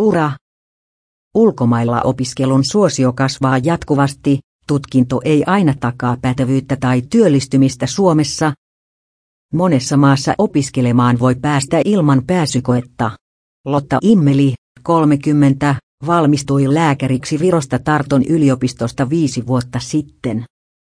Ura. Ulkomailla opiskelun suosio kasvaa jatkuvasti, tutkinto ei aina takaa pätevyyttä tai työllistymistä Suomessa. Monessa maassa opiskelemaan voi päästä ilman pääsykoetta. Lotta Immeli, 30, valmistui lääkäriksi Virosta Tarton yliopistosta viisi vuotta sitten.